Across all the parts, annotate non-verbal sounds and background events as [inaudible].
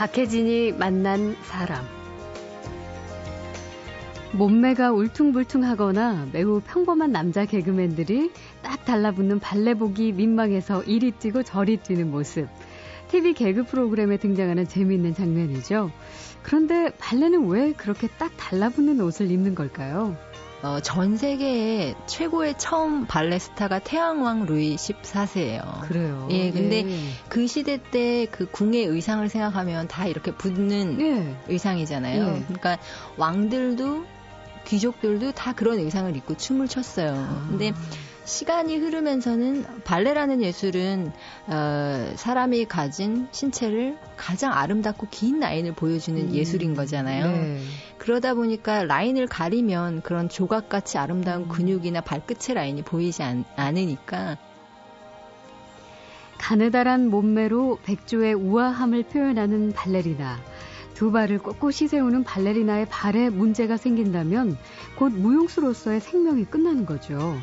박혜진이 만난 사람. 몸매가 울퉁불퉁하거나 매우 평범한 남자 개그맨들이 딱 달라붙는 발레복이 민망해서 이리 뛰고 저리 뛰는 모습. TV 개그 프로그램에 등장하는 재미있는 장면이죠. 그런데 발레는 왜 그렇게 딱 달라붙는 옷을 입는 걸까요? 어, 전 세계의 최고의 처음 발레 스타가 태양왕 루이 14세예요. 그래요. 예, 근데 예. 그 시대 때 그 궁의 의상을 생각하면 다 이렇게 붙는 예. 의상이잖아요. 예. 그러니까 왕들도 귀족들도 다 그런 의상을 입고 춤을 췄어요. 아. 근데 시간이 흐르면서는 발레라는 예술은 어, 사람이 가진 신체를 가장 아름답고 긴 라인을 보여주는 음. 예술인 거잖아요. 네. 그러다 보니까 라인을 가리면 그런 조각같이 아름다운 음. 근육이나 발끝의 라인이 보이지 않, 않으니까 가느다란 몸매로 백조의 우아함을 표현하는 발레리나. 두 발을 꼿꼿이 세우는 발레리나의 발에 문제가 생긴다면 곧 무용수로서의 생명이 끝나는 거죠.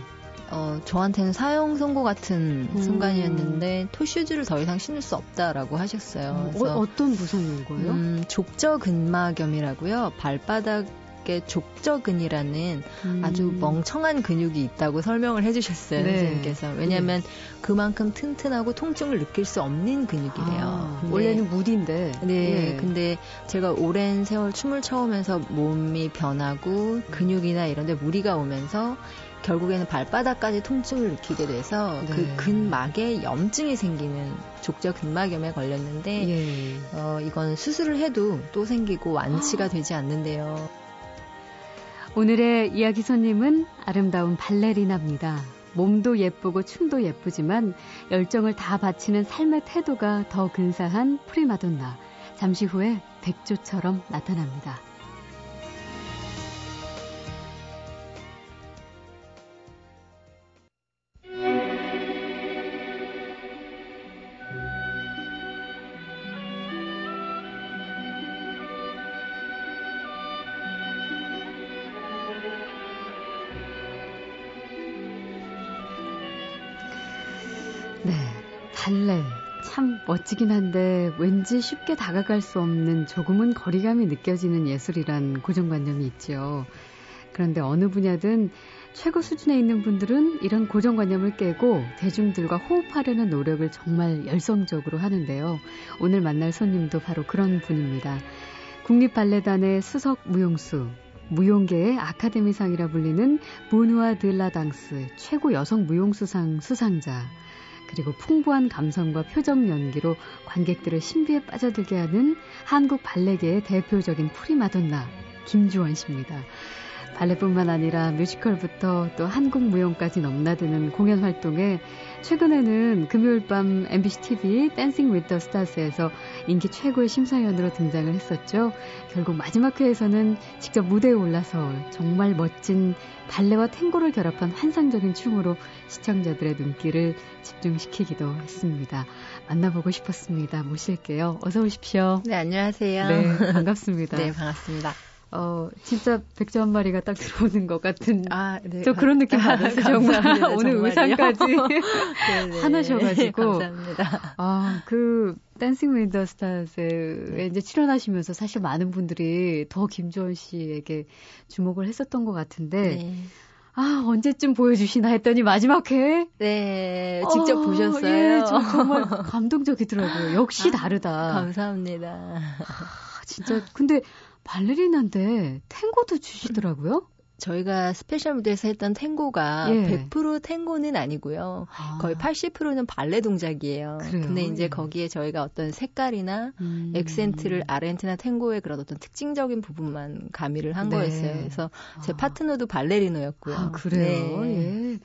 어, 저한테는 사형 선고 같은 음. 순간이었는데 토슈즈를 더 이상 신을 수 없다라고 하셨어요. 음, 어, 떤 부상인 거예요? 음, 족저근막염이라고요. 발바닥 에 족저근이라는 음. 아주 멍청한 근육이 있다고 설명을 해주셨어요 네. 선생님께서 왜냐하면 네. 그만큼 튼튼하고 통증을 느낄 수 없는 근육이래요. 아, 원래는 무딘데. 네, 네, 근데 제가 오랜 세월 춤을 춰오면서 몸이 변하고 근육이나 이런데 무리가 오면서 결국에는 발바닥까지 통증을 느끼게 돼서 네. 그 근막에 염증이 생기는 족저 근막염에 걸렸는데 예. 어, 이건 수술을 해도 또 생기고 완치가 아. 되지 않는데요. 오늘의 이야기 손님은 아름다운 발레리나입니다. 몸도 예쁘고 춤도 예쁘지만 열정을 다 바치는 삶의 태도가 더 근사한 프리마돈나. 잠시 후에 백조처럼 나타납니다. 발레. 참 멋지긴 한데 왠지 쉽게 다가갈 수 없는 조금은 거리감이 느껴지는 예술이란 고정관념이 있죠. 그런데 어느 분야든 최고 수준에 있는 분들은 이런 고정관념을 깨고 대중들과 호흡하려는 노력을 정말 열성적으로 하는데요. 오늘 만날 손님도 바로 그런 분입니다. 국립발레단의 수석 무용수, 무용계의 아카데미상이라 불리는 보누아 들라당스 최고 여성 무용수상 수상자, 그리고 풍부한 감성과 표정 연기로 관객들을 신비에 빠져들게 하는 한국 발레계의 대표적인 프리마돈나 김주원 씨입니다. 발레뿐만 아니라 뮤지컬부터 또 한국 무용까지 넘나드는 공연 활동에 최근에는 금요일 밤 MBC TV Dancing with the Stars에서 인기 최고의 심사위원으로 등장을 했었죠. 결국 마지막 회에서는 직접 무대에 올라서 정말 멋진 발레와 탱고를 결합한 환상적인 춤으로 시청자들의 눈길을 집중시키기도 했습니다. 만나보고 싶었습니다. 모실게요. 어서 오십시오. 네, 안녕하세요. 네, 반갑습니다. [laughs] 네, 반갑습니다. 어, 진짜 백조 한 마리가 딱 들어오는 것 같은. 아, 네. 저 그런 느낌 받았어요. [laughs] 정말. [laughs] 오늘 의상까지 [laughs] 하나셔가지고. 감사합니다. 아, 그, 댄싱 윈더 스타즈에 네. 이제 출연하시면서 사실 많은 분들이 더 김주원 씨에게 주목을 했었던 것 같은데. 네. 아, 언제쯤 보여주시나 했더니 마지막 회? 네, 직접 어, 보셨어요. 예, 정말 감동적이더라고요. 역시 아, 다르다. 감사합니다. 아, 진짜, 근데 발레리나인데 탱고도 추시더라고요? 저희가 스페셜 무대에서 했던 탱고가 예. 100% 탱고는 아니고요. 아. 거의 80%는 발레 동작이에요. 그래요? 근데 이제 예. 거기에 저희가 어떤 색깔이나 음. 액센트를 아르헨티나 탱고의 그런 어떤 특징적인 부분만 가미를 한 네. 거였어요. 그래서 제 아. 파트너도 발레리노였고요. 아, 그래요? 네. 예.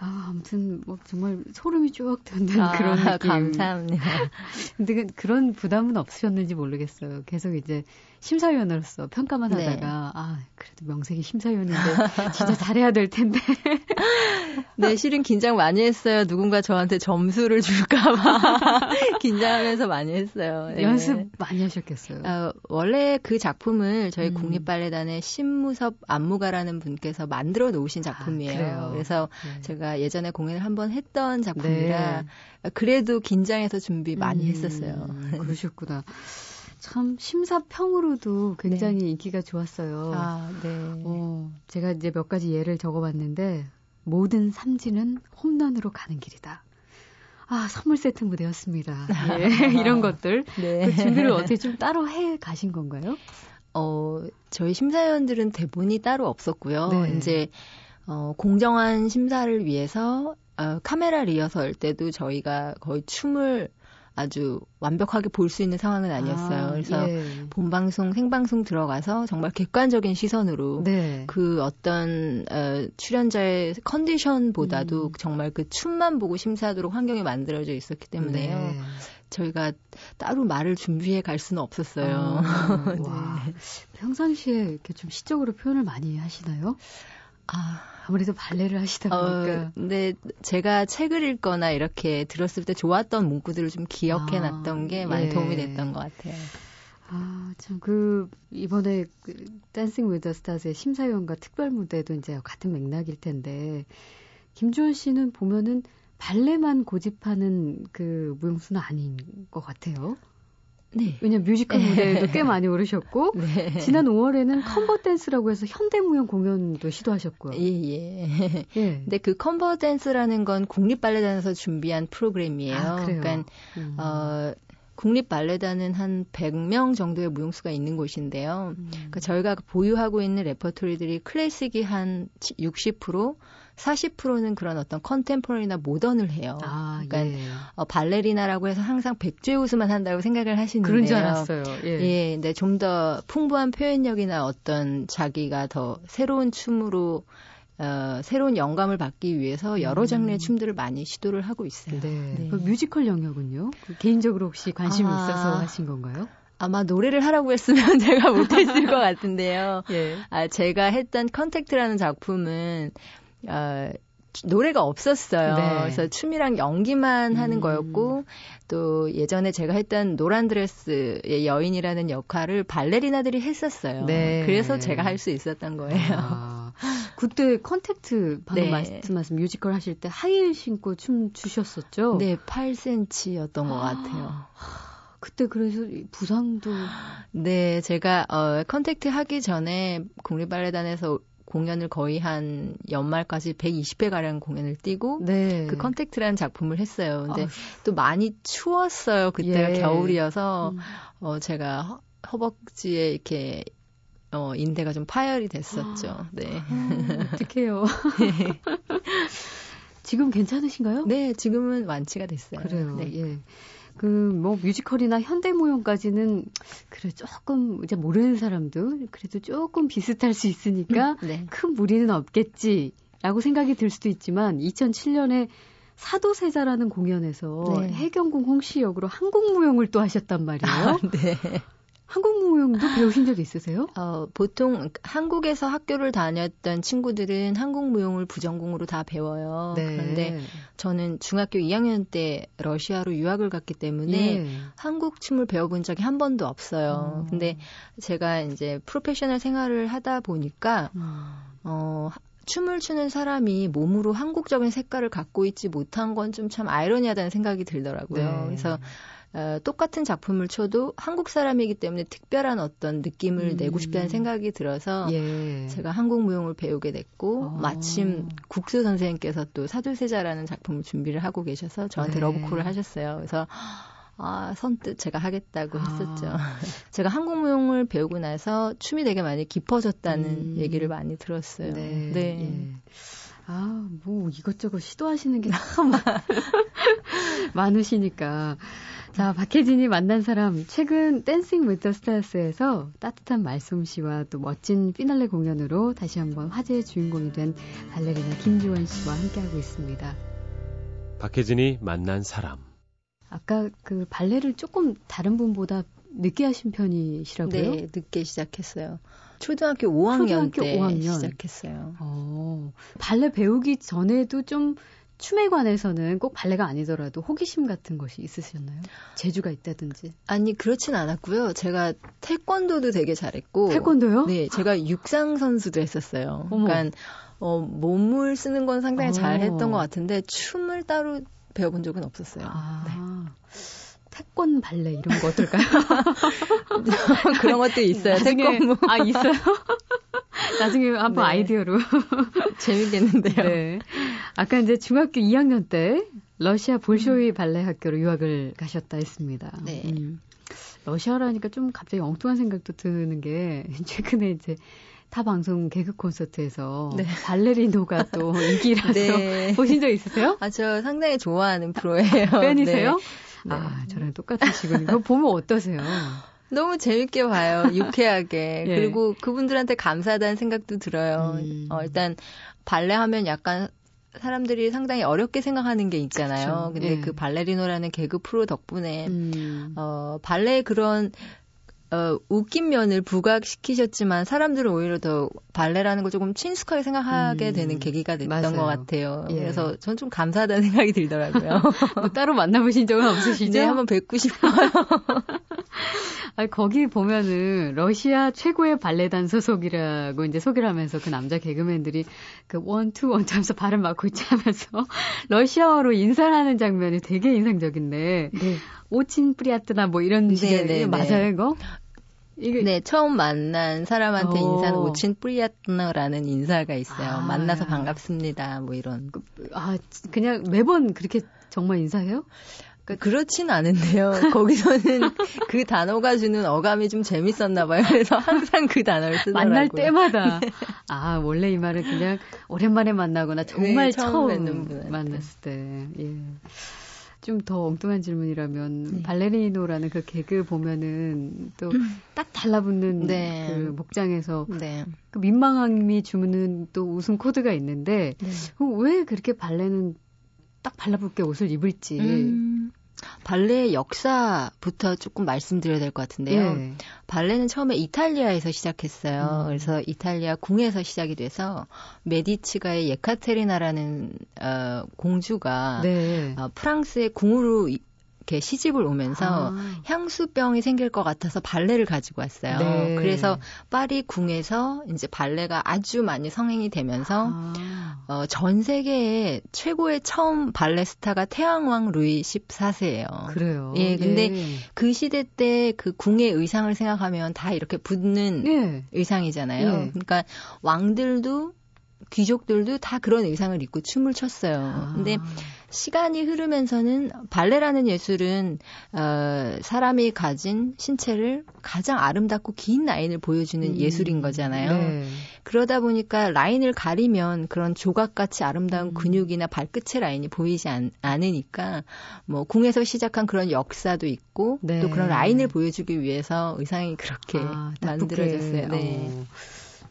아, 아무튼 뭐 정말 소름이 쭉 돋는 아, 그런 느낌. 감사합니다. [laughs] 근데 그, 그런 부담은 없으셨는지 모르겠어요. 계속 이제 심사위원으로서 평가만 네. 하다가 아 그래도 명색이 심사위원인데 진짜 잘해야 될 텐데. [laughs] 네, 실은 긴장 많이 했어요. 누군가 저한테 점수를 줄까봐 [laughs] 긴장하면서 많이 했어요. 네. 연습 많이 하셨겠어요. 어, 원래 그 작품을 저희 음. 국립발레단의 신무섭 안무가라는 분께서 만들어 놓으신 아, 작품이에요. 아, 그래서 네. 제가 예전에 공연을 한번 했던 작품이라 네. 그래도 긴장해서 준비 많이 음, 했었어요. 그러셨구나. 참 심사평으로도 굉장히 네. 인기가 좋았어요. 아, 네. 어, 제가 이제 몇 가지 예를 적어봤는데 모든 삼지는 홈런으로 가는 길이다. 아, 선물 세트 무대였습니다. 예, [laughs] 이런 것들. 네. 그 준비를 어떻게 좀 따로 해 가신 건가요? 어, 저희 심사위원들은 대본이 따로 없었고요. 네. 이제 어, 공정한 심사를 위해서 어, 카메라 리허설 때도 저희가 거의 춤을 아주 완벽하게 볼 수 있는 상황은 아니었어요. 아, 그래서 예. 본방송, 생방송 들어가서 정말 객관적인 시선으로 네. 그 어떤 어, 출연자의 컨디션보다도 음. 정말 그 춤만 보고 심사하도록 환경이 만들어져 있었기 때문에요. 네. 저희가 따로 말을 준비해 갈 수는 없었어요. 아, [laughs] 네. 평상시에 이렇게 좀 시적으로 표현을 많이 하시나요? 아, 아무래도 발레를 하시다 보니까. 어, 근데 제가 책을 읽거나 이렇게 들었을 때 좋았던 문구들을 좀 기억해 아, 놨던 게 많이 예. 도움이 됐던 것 같아요. 아, 참, 그, 이번에 그, Dancing with the Stars의 심사위원과 특별 무대도 이제 같은 맥락일 텐데, 김주원 씨는 보면은 발레만 고집하는 그 무용수는 아닌 것 같아요. 네. 왜냐면 뮤지컬 무대에도 꽤 많이 오르셨고 [laughs] 네. 지난 5월에는 컨버 댄스라고 해서 현대무용 공연도 시도하셨고요. 예, 예. 예. 근데 그 컨버 댄스라는 건 국립 발레단에서 준비한 프로그램이에요. 아, 그러니까 음. 어 국립 발레단은 한 100명 정도의 무용수가 있는 곳인데요. 음. 그러니까 저희가 보유하고 있는 레퍼토리들이 클래식이 한 60%, 40%는 그런 어떤 contemporary나 모던을 해요. 아, 그러니까 예. 어, 발레리나라고 해서 항상 백조의 호수만 한다고 생각을 하시는데요. 그런 줄 알았어요. 예. 예 근데 좀 더 풍부한 표현력이나 어떤 자기가 더 새로운 춤으로 어, 새로운 영감을 받기 위해서 여러 장르의 음. 춤들을 많이 시도를 하고 있어요. 네. 네. 그 뮤지컬 영역은요? 그 개인적으로 혹시 관심이 아, 있어서 하신 건가요? 아마 노래를 하라고 했으면 [laughs] 제가 못했을 것 같은데요. 예. 아, 제가 했던 컨택트라는 작품은 어, 노래가 없었어요. 네. 그래서 춤이랑 연기만 하는 음. 거였고 또 예전에 제가 했던 노란 드레스의 여인이라는 역할을 발레리나들이 했었어요. 네. 그래서 제가 할 수 있었던 거예요. 아, 그때 컨택트 방금 네. 말씀하신 뮤지컬 하실 때 하이힐 신고 춤 추셨었죠? 네, 8cm였던 것 같아요. 그때 그래서 부상도 네 제가 어 Contact 하기 전에 국립발레단에서 공연을 거의 한 연말까지 120회 가량 공연을 뛰고 네. 그 Contact라는 작품을 했어요. 근데 아. 또 많이 추웠어요. 그때가 예. 겨울이어서 음. 어 제가 허벅지에 이렇게 어 인대가 좀 파열이 됐었죠. 아. 네. 아, [laughs] 어떡해요. 네. [laughs] 지금 괜찮으신가요? 네, 지금은 완치가 됐어요. 그래요. 네. 예. 그 뭐 뮤지컬이나 현대 무용까지는 그래 조금 이제 모르는 사람도 그래도 조금 비슷할 수 있으니까 음, 네. 큰 무리는 없겠지라고 생각이 들 수도 있지만 2007년에 사도세자라는 공연에서 네. 해경궁 홍씨 역으로 한국무용을 또 하셨단 말이에요. 아, 네. 한국 무용도 배우신 적 있으세요? 어, 보통 한국에서 학교를 다녔던 친구들은 한국 무용을 부전공으로 다 배워요. 네. 그런데 저는 중학교 2학년 때 러시아로 유학을 갔기 때문에 네. 한국 춤을 배워본 적이 한 번도 없어요. 어. 근데 제가 이제 프로페셔널 생활을 하다 보니까 음. 어, 춤을 추는 사람이 몸으로 한국적인 색깔을 갖고 있지 못한 건 좀 참 아이러니하다는 생각이 들더라고요. 네. 그래서 어, 똑같은 작품을 쳐도 한국 사람이기 때문에 특별한 어떤 느낌을 음. 내고 싶다는 생각이 들어서 예. 제가 한국 무용을 배우게 됐고 어. 마침 국수 선생님께서 또 사두세자라는 작품을 준비를 하고 계셔서 저한테 네. 러브콜을 하셨어요. 그래서 아, 선뜻 제가 하겠다고 아. 했었죠. [laughs] 제가 한국 무용을 배우고 나서 춤이 되게 많이 깊어졌다는 음. 얘기를 많이 들었어요. 네. 네. 예. 아, 뭐 이것저것 시도하시는 게 참 [laughs] 많으시니까. 자, 박혜진이 만난 사람 최근 댄싱 위더 스타스에서 따뜻한 말솜씨와 또 멋진 피날레 공연으로 다시 한번 화제의 주인공이 된 발레리나 김지원 씨와 함께하고 있습니다. 박혜진이 만난 사람. 아까 그 발레를 조금 다른 분보다 늦게 하신 편이시라고요? 네, 늦게 시작했어요. 초등학교 5학년 초등학교 때 5학년. 시작했어요. 어, 발레 배우기 전에도 좀 춤에 관해서는 꼭 발레가 아니더라도 호기심 같은 것이 있으셨나요? 재주가 있다든지? 아니 그렇진 않았고요. 제가 태권도도 되게 잘했고 태권도요? 네, 제가 육상 선수도 했었어요. 어머. 그러니까 어, 몸을 쓰는 건 상당히 어. 잘했던 것 같은데 춤을 따로 배워본 적은 없었어요. 아. 네. 태권 발레 이런 거 어떨까요? [laughs] 그런 것도 있어요. 나중에, 태권무. 아 있어요? [laughs] 나중에 한번 네. 아이디어로 재밌겠는데요. 네. 아까 이제 중학교 2학년 때 러시아 볼쇼이 발레 학교로 유학을 가셨다 했습니다. 네. 음. 러시아라니까 좀 갑자기 엉뚱한 생각도 드는 게 [laughs] 최근에 이제 타 방송 개그 콘서트에서 네. 발레리노가 또 [laughs] 인기라서 네. 보신 적 있으세요? 아, 저 상당히 좋아하는 프로예요. [laughs] 팬이세요? 네. 아, 저랑 똑같으시군요. 그거 보면 어떠세요? 너무 재밌게 봐요. 유쾌하게. 예. 그리고 그분들한테 감사하다는 생각도 들어요. 음. 어, 일단 발레 하면 약간 사람들이 상당히 어렵게 생각하는 게 있잖아요. 그쵸. 근데 예. 그 발레리노라는 개그 프로 덕분에 음. 어 발레 그런 어, 웃긴 면을 부각시키셨지만 사람들은 오히려 더 발레라는 걸 조금 친숙하게 생각하게 음, 되는 계기가 됐던 맞아요. 것 같아요. 예. 그래서 전 좀 감사하다는 [laughs] 생각이 들더라고요. 뭐 따로 만나보신 적은 없으시죠? 네, 한번 뵙고 싶어요. [laughs] [laughs] 아 거기 보면은 러시아 최고의 발레단 소속이라고 이제 소개를 하면서 그 남자 개그맨들이 그 원투 원투 하면서 발음 맞고 있지 하면서 [laughs] 러시아어로 인사를 하는 장면이 되게 인상적인데 네. очень приятно 뭐 이런 식의 네, 네, 맞아요 이거? 이게... 네, 처음 만난 사람한테 어... 인사는 очень приятно라는 인사가 있어요. 아... 만나서 반갑습니다. 뭐 이런. 그, 아, 그냥 매번 그렇게 정말 인사해요? 그러니까 그렇진 않은데요. [laughs] 거기서는 그 단어가 주는 어감이 좀 재밌었나 봐요. 그래서 항상 그 단어를 쓰더라고요. 만날 때마다. [laughs] 네. 아, 원래 이 말을 그냥 오랜만에 만나거나 정말 네, 처음, 처음 만났을 때. 예. 좀더 엉뚱한 질문이라면 네. 발레리노라는 그 개그 보면은 또딱 음. 달라붙는 네. 그 목장에서 네. 그 민망함이 주는 또 웃음 코드가 있는데 네. 왜 그렇게 발레는 딱 발라붙게 옷을 입을지 음. 발레의 역사부터 조금 말씀드려야 될 것 같은데요. 예. 발레는 처음에 이탈리아에서 시작했어요. 음. 그래서 이탈리아 궁에서 시작이 돼서 메디치가의 예카테리나라는 어, 공주가 네. 어, 프랑스의 궁으로 이 렇게 시집을 오면서 아. 향수병이 생길 것 같아서 발레를 가지고 왔어요. 네. 그래서 파리 궁에서 이제 발레가 아주 많이 성행이 되면서 아. 어, 전 세계에 최고의 처음 발레 스타가 태양왕 루이 14세예요. 그래요. 예, 근데 네. 그 시대 때 그 궁의 의상을 생각하면 다 이렇게 붙는 네. 의상이잖아요. 네. 그러니까 왕들도 귀족들도 다 그런 의상을 입고 춤을 췄어요. 아. 근데 시간이 흐르면서는 발레라는 예술은 어, 사람이 가진 신체를 가장 아름답고 긴 라인을 보여주는 음. 예술인 거잖아요. 네. 그러다 보니까 라인을 가리면 그런 조각같이 아름다운 음. 근육이나 발끝의 라인이 보이지 않, 않으니까 뭐 궁에서 시작한 그런 역사도 있고 네. 또 그런 라인을 보여주기 위해서 의상이 그렇게 아, 만들어졌어요. 네. 어.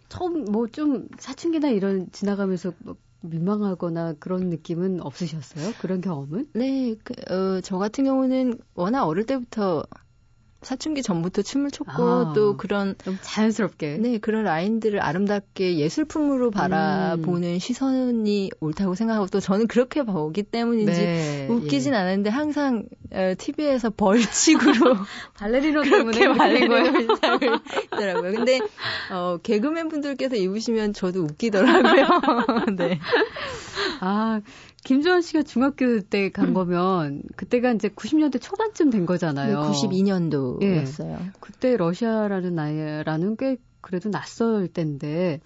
처음 뭐 좀 사춘기나 이런 지나가면서 뭐 민망하거나 그런 느낌은 없으셨어요? 그런 경험은? 네, 그, 어, 저 같은 경우는 워낙 어릴 때부터 사춘기 전부터 춤을 췄고 아, 또 그런 자연스럽게 네 그런 라인들을 아름답게 예술품으로 바라보는 음. 시선이 옳다고 생각하고 또 저는 그렇게 보기 때문인지 네, 웃기진 예. 않았는데 항상 어, TV에서 벌칙으로 [laughs] 발레리노 때문에 발레리노 있더라고요. [laughs] 근데 어, 개그맨 분들께서 입으시면 저도 웃기더라고요. [laughs] 네. 아 김조한 씨가 중학교 때 간 거면 그때가 이제 90년대 초반쯤 된 거잖아요. 네, 92년도였어요. 예. 그때 러시아라는 나라는 꽤 그래도 낯설 때인데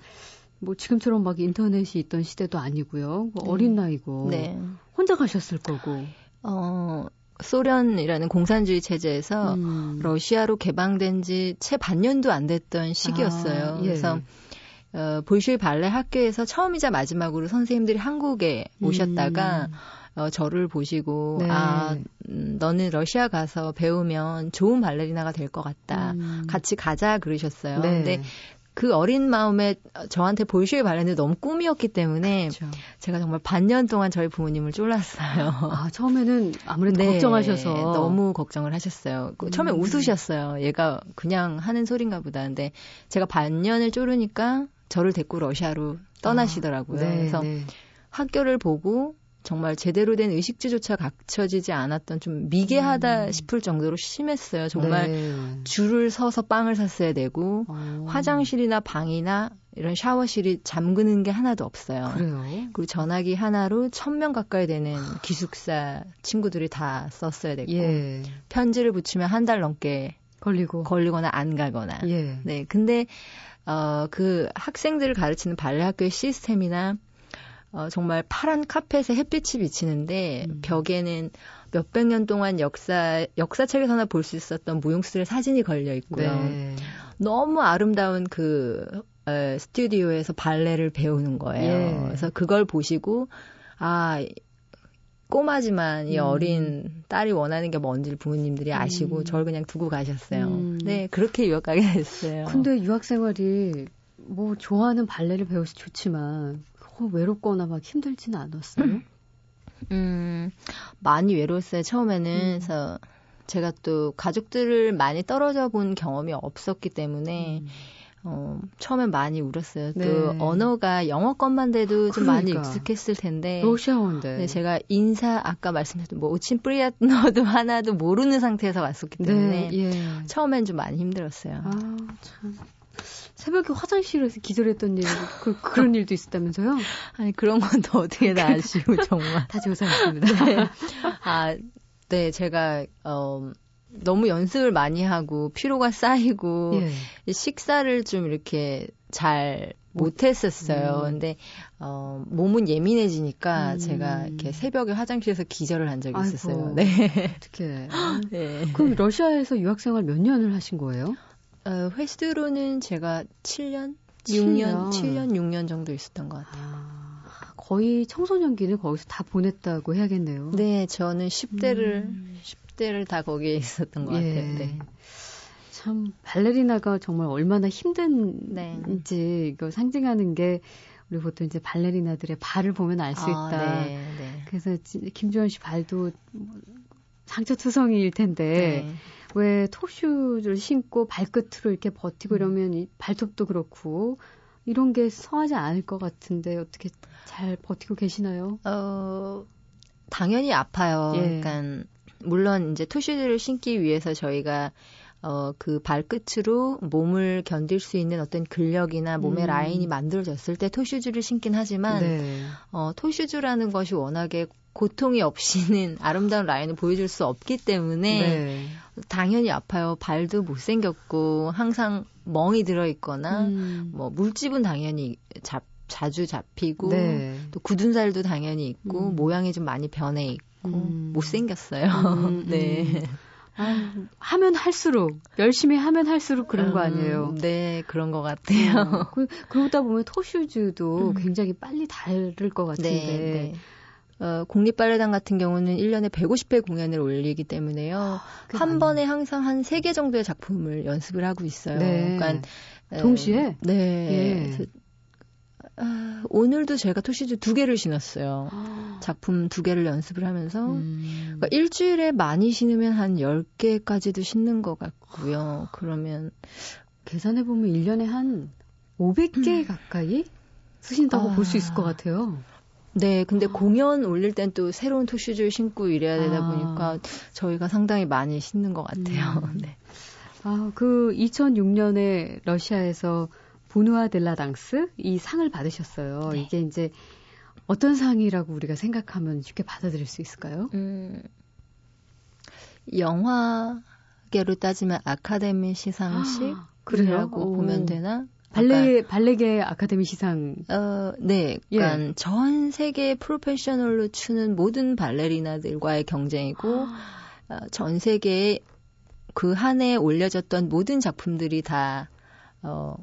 뭐 지금처럼 막 인터넷이 있던 시대도 아니고요. 뭐 네. 어린 나이고 네. 혼자 가셨을 거고. 어. 소련이라는 공산주의 체제에서 음. 러시아로 개방된 지 채 반년도 안 됐던 시기였어요. 아, 예. 그래서 어, 볼쇼이 발레 학교에서 처음이자 마지막으로 선생님들이 한국에 오셨다가 음. 어, 저를 보시고 네. 아 음, 너는 러시아 가서 배우면 좋은 발레리나가 될 것 같다. 음. 같이 가자 그러셨어요. 네. 근데 그 어린 마음에 저한테 볼쇼이 발레는 너무 꿈이었기 때문에 그렇죠. 제가 정말 반년 동안 저희 부모님을 쫄랐어요. 아, 처음에는 아무래도 네, 걱정하셔서 너무 걱정을 하셨어요. 그 처음에 음. 웃으셨어요. 얘가 그냥 하는 소린가 보다. 근데 제가 반년을 쫄으니까 저를 데리고 러시아로 떠나시더라고요. 아, 네, 그래서 네. 학교를 보고 정말 제대로 된 의식주조차 갖춰지지 않았던 좀 미개하다 음. 싶을 정도로 심했어요. 정말 네. 줄을 서서 빵을 샀어야 되고 어. 화장실이나 방이나 이런 샤워실이 잠그는 게 하나도 없어요. 그래요? 그리고 전화기 하나로 천 명 가까이 되는 기숙사 친구들이 다 썼어야 됐고 예. 편지를 붙이면 한 달 넘게 걸리고 걸리거나 안 가거나. 예. 네. 근데 어, 그 학생들을 가르치는 발레 학교의 시스템이나 어, 정말 파란 카펫에 햇빛이 비치는데 음. 벽에는 몇백 년 동안 역사 역사책에서나 볼 수 있었던 무용수들의 사진이 걸려 있고요. 네. 너무 아름다운 그 에, 스튜디오에서 발레를 배우는 거예요. 예. 그래서 그걸 보시고 아 꼬마지만 이 음. 어린 딸이 원하는 게 뭔지를 부모님들이 아시고 음. 저를 그냥 두고 가셨어요. 음. 네, 그렇게 유학 가게 [laughs] 됐어요. 근데 유학 생활이 뭐 좋아하는 발레를 배워서 좋지만 어, 외롭거나 막 힘들지는 않았어요? 음, 많이 외로웠어요. 처음에는 음. 그래서 제가 또 가족들을 많이 떨어져 본 경험이 없었기 때문에 음. 어, 처음엔 많이 울었어요. 네. 또 언어가 영어권만 돼도 좀 그러니까. 많이 익숙했을 텐데. 러시아어인데. 네, 제가 인사 아까 말씀드렸던 뭐 오친 뿌리아너도 [laughs] 하나도 모르는 상태에서 왔었기 네, 때문에 네, 예. 처음엔 좀 많이 힘들었어요. 아, 참. 새벽에 화장실에서 기절했던 일, 그, 그런 [laughs] 일도 있었다면서요? 아니, 그런 건또 어떻게 다 아시고, 정말. [laughs] 다 조사했습니다. 네. 아, 네, 제가, 어, 너무 연습을 많이 하고 피로가 쌓이고 예. 식사를 좀 이렇게 잘 못했었어요. 음. 근데 어 몸은 예민해지니까 음. 제가 이렇게 새벽에 화장실에서 기절을 한 적이 아이고, 있었어요. [laughs] 네. 어떻게? 네. 그럼 러시아에서 유학 생활 몇 년을 하신 거예요? 어, 횟수로는 제가 7년, 6년, 7년, 6년 정도 있었던 것 같아요. 아, 거의 청소년기를 거기서 다 보냈다고 해야겠네요. 네, 저는 10대를 음. 10 대를 다 거기에 [laughs] 있었던 것 예. 같아요. 네. 참 발레리나가 정말 얼마나 힘든지 네. 이거 상징하는 게 우리 보통 이제 발레리나들의 발을 보면 알수 아, 있다. 네, 네. 그래서 김주현 씨 발도 뭐 상처투성이일 텐데 네. 왜 토슈를 신고 발끝으로 이렇게 버티고 음. 이러면 이 발톱도 그렇고 이런 게 성하지 않을 것 같은데 어떻게 잘 버티고 계시나요? 어 당연히 아파요. 예. 그러니까 물론 이제 토슈즈를 신기 위해서 저희가 어, 그 발끝으로 몸을 견딜 수 있는 어떤 근력이나 몸의 음. 라인이 만들어졌을 때 토슈즈를 신긴 하지만, 네. 어, 토슈즈라는 것이 워낙에 고통이 없이는 [laughs] 아름다운 라인을 보여줄 수 없기 때문에, 네. 당연히 아파요. 발도 못생겼고, 항상 멍이 들어있거나, 음. 뭐, 물집은 당연히 잡, 자주 잡히고, 네. 또 굳은 살도 당연히 있고, 음. 모양이 좀 많이 변해 있고, 음. 못생겼어요. 음, 음. [laughs] 네. 아, 하면 할수록 열심히 하면 할수록 그런 음, 거 아니에요? 네, 그런 것 같아요. 어, 그, 그러다 보면 토슈즈도 음. 굉장히 빨리 다를 것 같은데. 네, 네. 어, 국립발레단 같은 경우는 1년에 150회 공연을 올리기 때문에요. 아, 한 많이... 번에 항상 한 3개 정도의 작품을 연습을 하고 있어요. 네. 그러니까 동시에? 네. 예. 아, 오늘도 제가 토시즈 두 개를 신었어요. 아. 작품 두 개를 연습을 하면서 음. 그러니까 일주일에 많이 신으면 한 10개까지도 신는 것 같고요. 그러면 계산해 보면 1년에 한 500개 음. 가까이 쓰신다고 아. 볼수 있을 것 같아요. 네, 근데 아. 공연 올릴 땐 또 새로운 토슈즈를 신고 이래야 되다 아. 보니까 저희가 상당히 많이 신는 것 같아요. 음. [laughs] 네. 아, 그 2006년에 러시아에서 보누아 델라당스 이 상을 받으셨어요. 네. 이게 이제 어떤 상이라고 우리가 생각하면 쉽게 받아들일 수 있을까요? 음, 영화계로 따지면 아카데미 시상식 아, 보면 되나? 발레 발레계 아카데미 시상. 어, 네. 그러니까 예. 전 세계 프로페셔널로 추는 모든 발레리나들과의 경쟁이고 아. 어, 전 세계에 그 한해 올려졌던 모든 작품들이 다 어,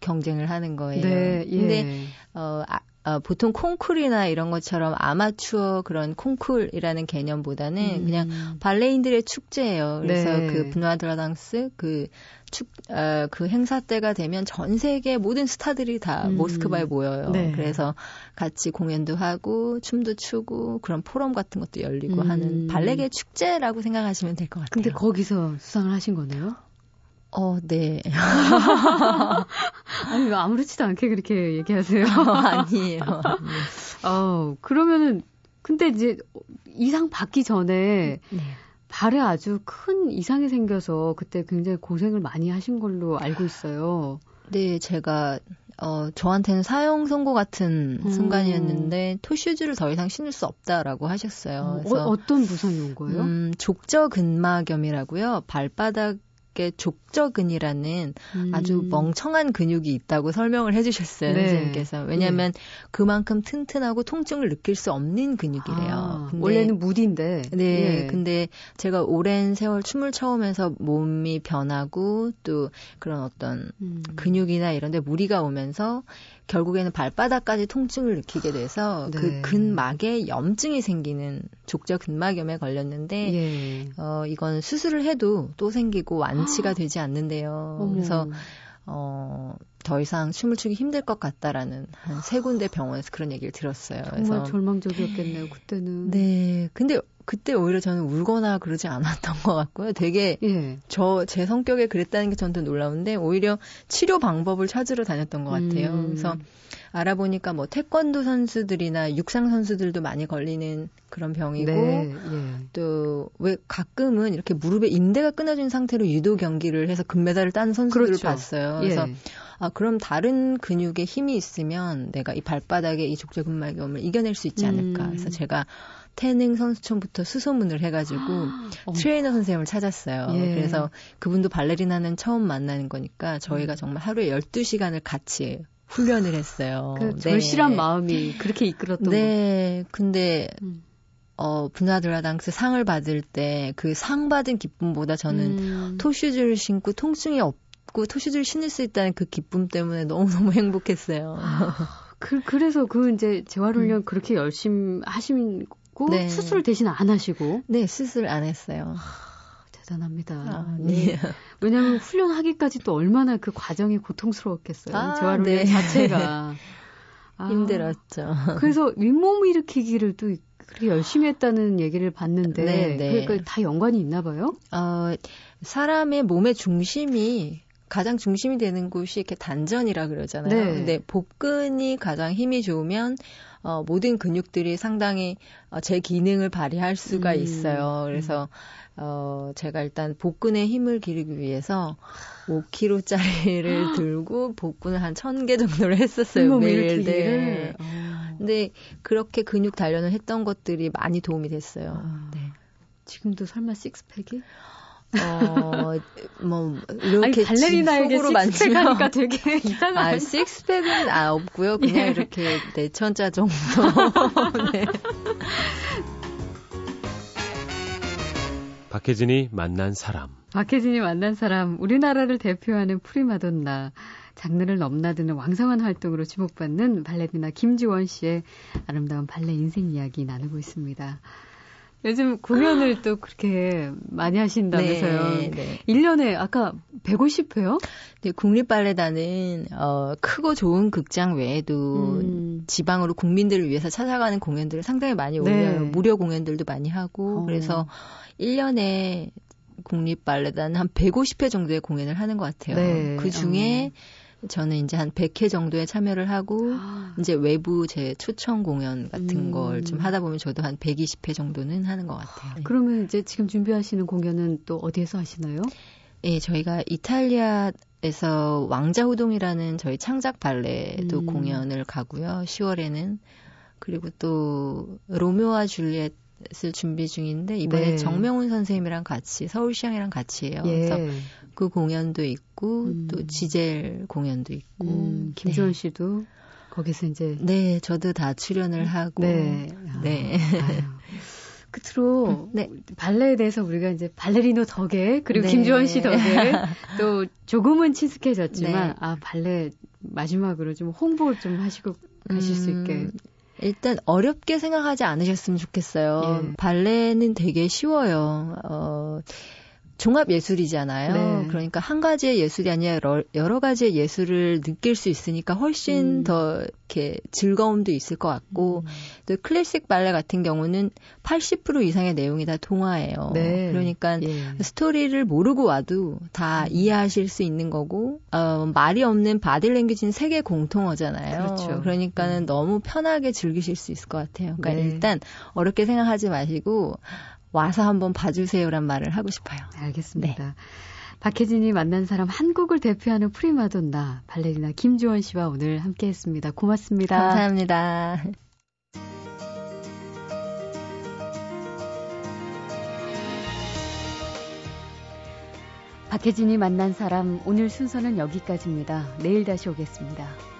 경쟁을 하는 거예요. 네, 예. 근데 어, 아, 어, 보통 콩쿨이나 이런 것처럼 아마추어 그런 콩쿨이라는 개념보다는 음. 그냥 발레인들의 축제예요. 그래서 네. 그 분화드라당스 그 축, 어, 그 행사 때가 되면 전 세계 모든 스타들이 다 음. 모스크바에 모여요. 네. 그래서 같이 공연도 하고 춤도 추고 그런 포럼 같은 것도 열리고 음. 하는 발레계 축제라고 생각하시면 될 것 같아요. 근데 거기서 수상을 하신 거네요? 어, 네. [laughs] 아니, 아무렇지도 않게 그렇게 얘기하세요? [laughs] 아니에요. 어, 그러면은, 근데 이제 이상 받기 전에 네. 발에 아주 큰 이상이 생겨서 그때 굉장히 고생을 많이 하신 걸로 알고 있어요. 네, 제가 어, 저한테는 사형 선고 같은 음. 순간이었는데 토슈즈를 더 이상 신을 수 없다라고 하셨어요. 어, 그래서 어, 떤 부상이 온 거예요? 음, 족저근막염이라고요. 발바닥 어깨 족저근이라는 음. 아주 멍청한 근육이 있다고 설명을 해주셨어요 네. 선생님께서 왜냐하면 네. 그만큼 튼튼하고 통증을 느낄 수 없는 근육이래요. 아, 원래는 무디인데. 네, 예. 근데 제가 오랜 세월 춤을 처음에서 몸이 변하고 또 그런 어떤 음. 근육이나 이런데 무리가 오면서 결국에는 발바닥까지 통증을 느끼게 돼서 네. 그 근막에 염증이 생기는 족저 근막염에 걸렸는데 예. 어 이건 수술을 해도 또 생기고 완치가 되지 않는데요. 어머. 그래서 어, 더 이상 춤을 추기 힘들 것 같다라는 한 세 군데 병원에서 그런 얘기를 들었어요. 정말 그래서 절망적이었겠네요, 그때는. 네. 근데 그때 오히려 저는 울거나 그러지 않았던 것 같고요. 되게 예. 저제 성격에 그랬다는 게 저한테 놀라운데 오히려 치료 방법을 찾으러 다녔던 것 같아요. 음. 그래서 알아보니까 뭐 태권도 선수들이나 육상 선수들도 많이 걸리는 그런 병이고 네, 예. 또왜 가끔은 이렇게 무릎에 인대가 끊어진 상태로 유도 경기를 해서 금메달을 딴 선수들을 그렇죠. 봤어요. 그래서 예. 아 그럼 다른 근육에 힘이 있으면 내가 이 발바닥에 이 족저근막염을 이겨낼 수 있지 않을까. 음. 그래서 제가 태능 선수촌부터 수소문을 해가지고 어. 트레이너 선생님을 찾았어요. 예. 그래서 그분도 발레리나는 처음 만나는 거니까 저희가 음. 정말 하루에 12시간을 같이 훈련을 했어요. 그 네. 절실한 마음이 그렇게 이끌었던 네. 거. 근데 음. 어, Benois de la Danse 상을 받을 때 그 상 받은 기쁨보다 저는 음. 토슈즈를 신고 통증이 없 고 토슈즈를 신을 수 있다는 그 기쁨 때문에 너무너무 [laughs] 행복했어요. [laughs] 그, 그래서 그 이제 재활훈련 음. 그렇게 열심히 하신 했고 네. 수술 대신 안 하시고 네 수술 안 했어요. 하, 대단합니다. 아, 네. 왜냐하면 [laughs] 훈련하기까지 또 얼마나 그 과정이 고통스러웠겠어요. 아, 재활훈련 네. 자체가 아, 힘들었죠. 그래서 윗몸 일으키기를 또 그렇게 열심히 했다는 얘기를 봤는데 네, 네. 그러니까 다 연관이 있나 봐요? 어, 사람의 몸의 중심이 가장 중심이 되는 곳이 이렇게 단전이라 그러잖아요. 네. 근데 복근이 가장 힘이 좋으면 어, 모든 근육들이 상당히 어, 제 기능을 발휘할 수가 음. 있어요. 그래서 어, 제가 일단 복근의 힘을 기르기 위해서 5kg짜리를 [gasps] 들고 복근을 한 1000개 정도를 했었어요. 매일. 네. 어. 근데 그렇게 근육 단련을 했던 것들이 많이 도움이 됐어요. 아. 네. 지금도 설마 식스팩이? 어, 뭐, 이렇게 아니, 발레리나에게 식스팩 하니까 되게 이상한. 아, 식스팩은 아, 없고요. 그냥 예. 이렇게 네 천자 정도. [laughs] 네. 박혜진이 만난 사람. 박혜진이 만난 사람, 우리나라를 대표하는 프리마돈나. 장르를 넘나드는 왕성한 활동으로 주목받는 발레리나 김지원 씨의 아름다운 발레 인생 이야기 나누고 있습니다. 요즘 공연을 또 그렇게 많이 하신다면서요. 네, 네. 1년에 아까 150회요? 네, 국립발레단은 어, 크고 좋은 극장 외에도 음. 지방으로 국민들을 위해서 찾아가는 공연들을 상당히 많이 네. 올려요. 네. 무료 공연들도 많이 하고 어. 그래서 1년에 국립발레단 한 150회 정도의 공연을 하는 것 같아요. 네. 그 중에 어. 저는 이제 한 100회 정도에 참여를 하고 아. 이제 외부 제 초청 공연 같은 음. 걸좀 하다 보면 저도 한 120회 정도는 하는 것 같아요. 아, 그러면 이제 지금 준비하시는 공연은 또 어디에서 하시나요? 예, 저희가 이탈리아에서 왕자호동이라는 저희 창작 발레도 음. 공연을 가고요. 10월에는 그리고 또 로미오와 줄리엣 을 준비 중인데 이번에 네. 정명훈 선생님이랑 같이 서울시향이랑 같이 해요. 예. 그래서 그 공연도 있고 음. 또 지젤 공연도 있고 음, 김지원 네. 씨도 거기서 이제 네 저도 다 출연을 하고 네, 네. 아, 끝으로 [laughs] 네. 발레에 대해서 우리가 이제 발레리노 덕에 그리고 네. 김주원 씨 덕에 [laughs] 또 조금은 친숙해졌지만 네. 아 발레 마지막으로 좀 홍보 좀 하시고 가실 음, 수 있게 음, 일단 어렵게 생각하지 않으셨으면 좋겠어요. 예. 발레는 되게 쉬워요. 어, 종합 예술이잖아요. 네. 그러니까 한 가지의 예술이 아니라 여러 가지의 예술을 느낄 수 있으니까 훨씬 음. 더 이렇게 즐거움도 있을 것 같고 음. 또 클래식 발레 같은 경우는 80% 이상의 내용이 다 동화예요. 네. 그러니까 예. 스토리를 모르고 와도 다 음. 이해하실 수 있는 거고 어, 말이 없는 바디랭귀지는 세계 공통어잖아요. 그렇죠. 그러니까는 음. 너무 편하게 즐기실 수 있을 것 같아요. 그러니까 네. 일단 어렵게 생각하지 마시고 와서 한번 봐주세요란 말을 하고 싶어요. 알겠습니다. 네. 박혜진이 만난 사람 한국을 대표하는 프리마돈나 발레리나 김주원 씨와 오늘 함께했습니다. 고맙습니다. 감사합니다. 박혜진이 만난 사람 오늘 순서는 여기까지입니다. 내일 다시 오겠습니다.